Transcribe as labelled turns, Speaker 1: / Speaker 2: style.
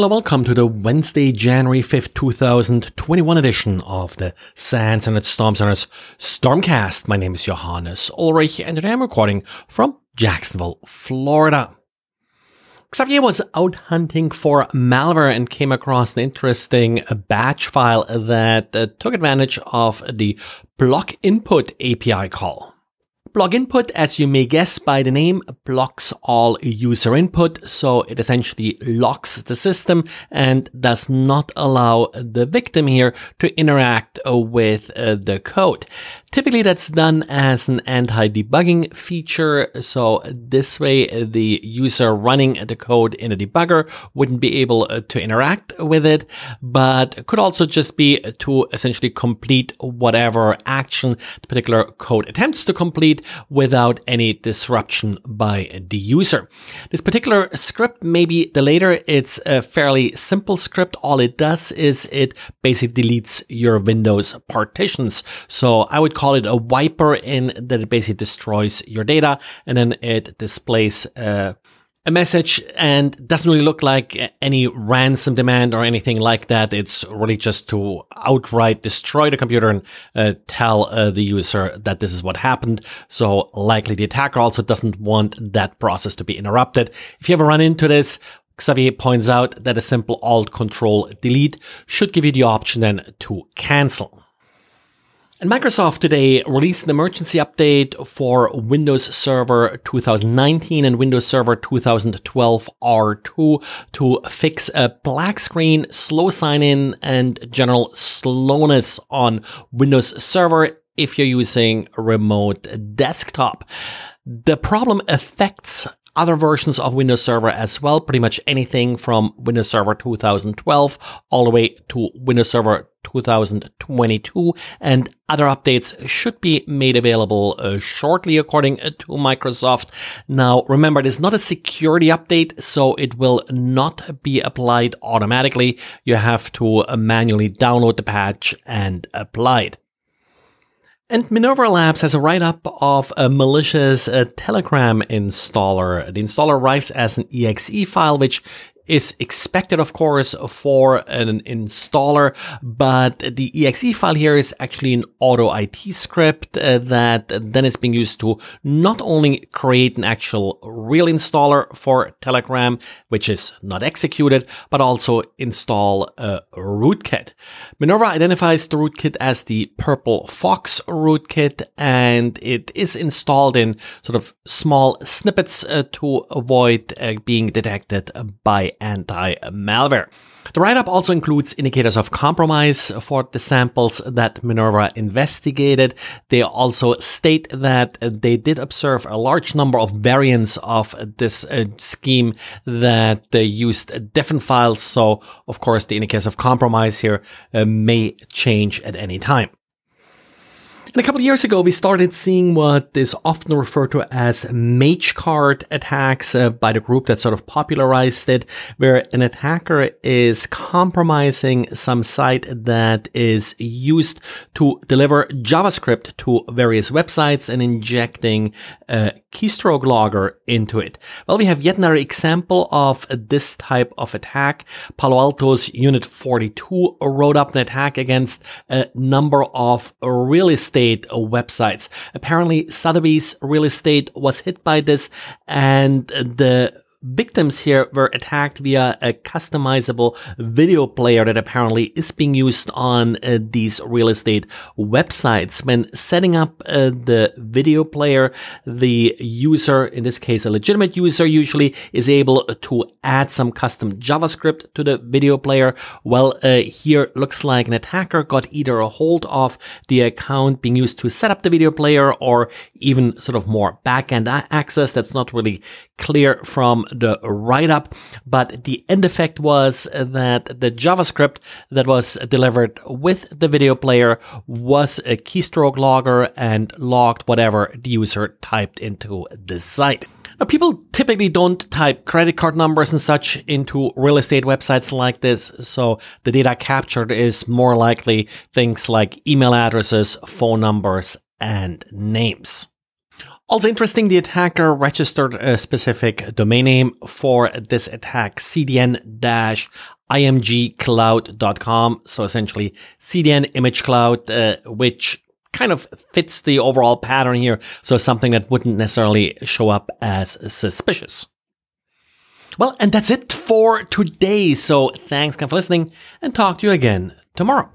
Speaker 1: Hello, welcome to the Wednesday, January 5th, 2021 edition of the SANS and Storm Center's Stormcast. My name is Johannes Ulrich and today I'm recording from Jacksonville, Florida. Xavier was out hunting for malware and came across an interesting batch file that uh, took advantage of the block input API call. Block input, as you may guess by the name, blocks all user input, so it essentially locks the system and does not allow the victim here to interact with uh, the code. Typically that's done as an anti-debugging feature. So this way the user running the code in a debugger wouldn't be able uh, to interact with it, but could also just be to essentially complete whatever action the particular code attempts to complete without any disruption by the user. This particular script may be the later. It's a fairly simple script. All it does is it basically deletes your Windows partitions. So I would call it a wiper in that it basically destroys your data and then it displays uh, a message and doesn't really look like any ransom demand or anything like that. It's really just to outright destroy the computer and uh, tell uh, the user that this is what happened. So likely the attacker also doesn't want that process to be interrupted. If you ever run into this, Xavier points out that a simple Alt Control Delete should give you the option then to cancel. And Microsoft today released an emergency update for Windows Server 2019 and Windows Server 2012 R2 to fix a black screen, slow sign in, and general slowness on Windows Server if you're using remote desktop. The problem affects other versions of Windows Server as well, pretty much anything from Windows Server 2012 all the way to Windows Server 2022 and other updates should be made available uh, shortly according to Microsoft. Now remember, it is not a security update, so it will not be applied automatically. You have to uh, manually download the patch and apply it. And Minerva Labs has a write up of a malicious uh, Telegram installer. The installer arrives as an exe file, which is expected, of course, for an installer, but the exe file here is actually an AutoIt script uh, that then is being used to not only create an actual real installer for Telegram, which is not executed, but also install a rootkit. Minerva identifies the rootkit as the Purple Fox rootkit, and it is installed in sort of small snippets uh, to avoid uh, being detected by anti-malware. The write-up also includes indicators of compromise for the samples that Minerva investigated. They also state that they did observe a large number of variants of this uh, scheme that they used different files. So, of course, the indicators of compromise here uh, may change at any time. And a couple of years ago, we started seeing what is often referred to as Magecart attacks uh, by the group that sort of popularized it, where an attacker is compromising some site that is used to deliver JavaScript to various websites and injecting a keystroke logger into it. Well, we have yet another example of this type of attack. Palo Alto's Unit 42 wrote up an attack against a number of real estate websites. Apparently, Sotheby's real estate was hit by this and the Victims here were attacked via a customizable video player that apparently is being used on uh, these real estate websites. When setting up uh, the video player, the user, in this case a legitimate user usually, is able to add some custom JavaScript to the video player. Well, uh, here looks like an attacker got either a hold of the account being used to set up the video player or even sort of more backend access. That's not really clear from the write up, but the end effect was that the JavaScript that was delivered with the video player was a keystroke logger and logged whatever the user typed into the site. Now, people typically don't type credit card numbers and such into real estate websites like this, so the data captured is more likely things like email addresses, phone numbers, and names. Also interesting, the attacker registered a specific domain name for this attack, cdn-imgcloud.com. So essentially CDN image cloud, uh, which kind of fits the overall pattern here. So something that wouldn't necessarily show up as suspicious. Well, and that's it for today. So thanks again for listening and talk to you again tomorrow.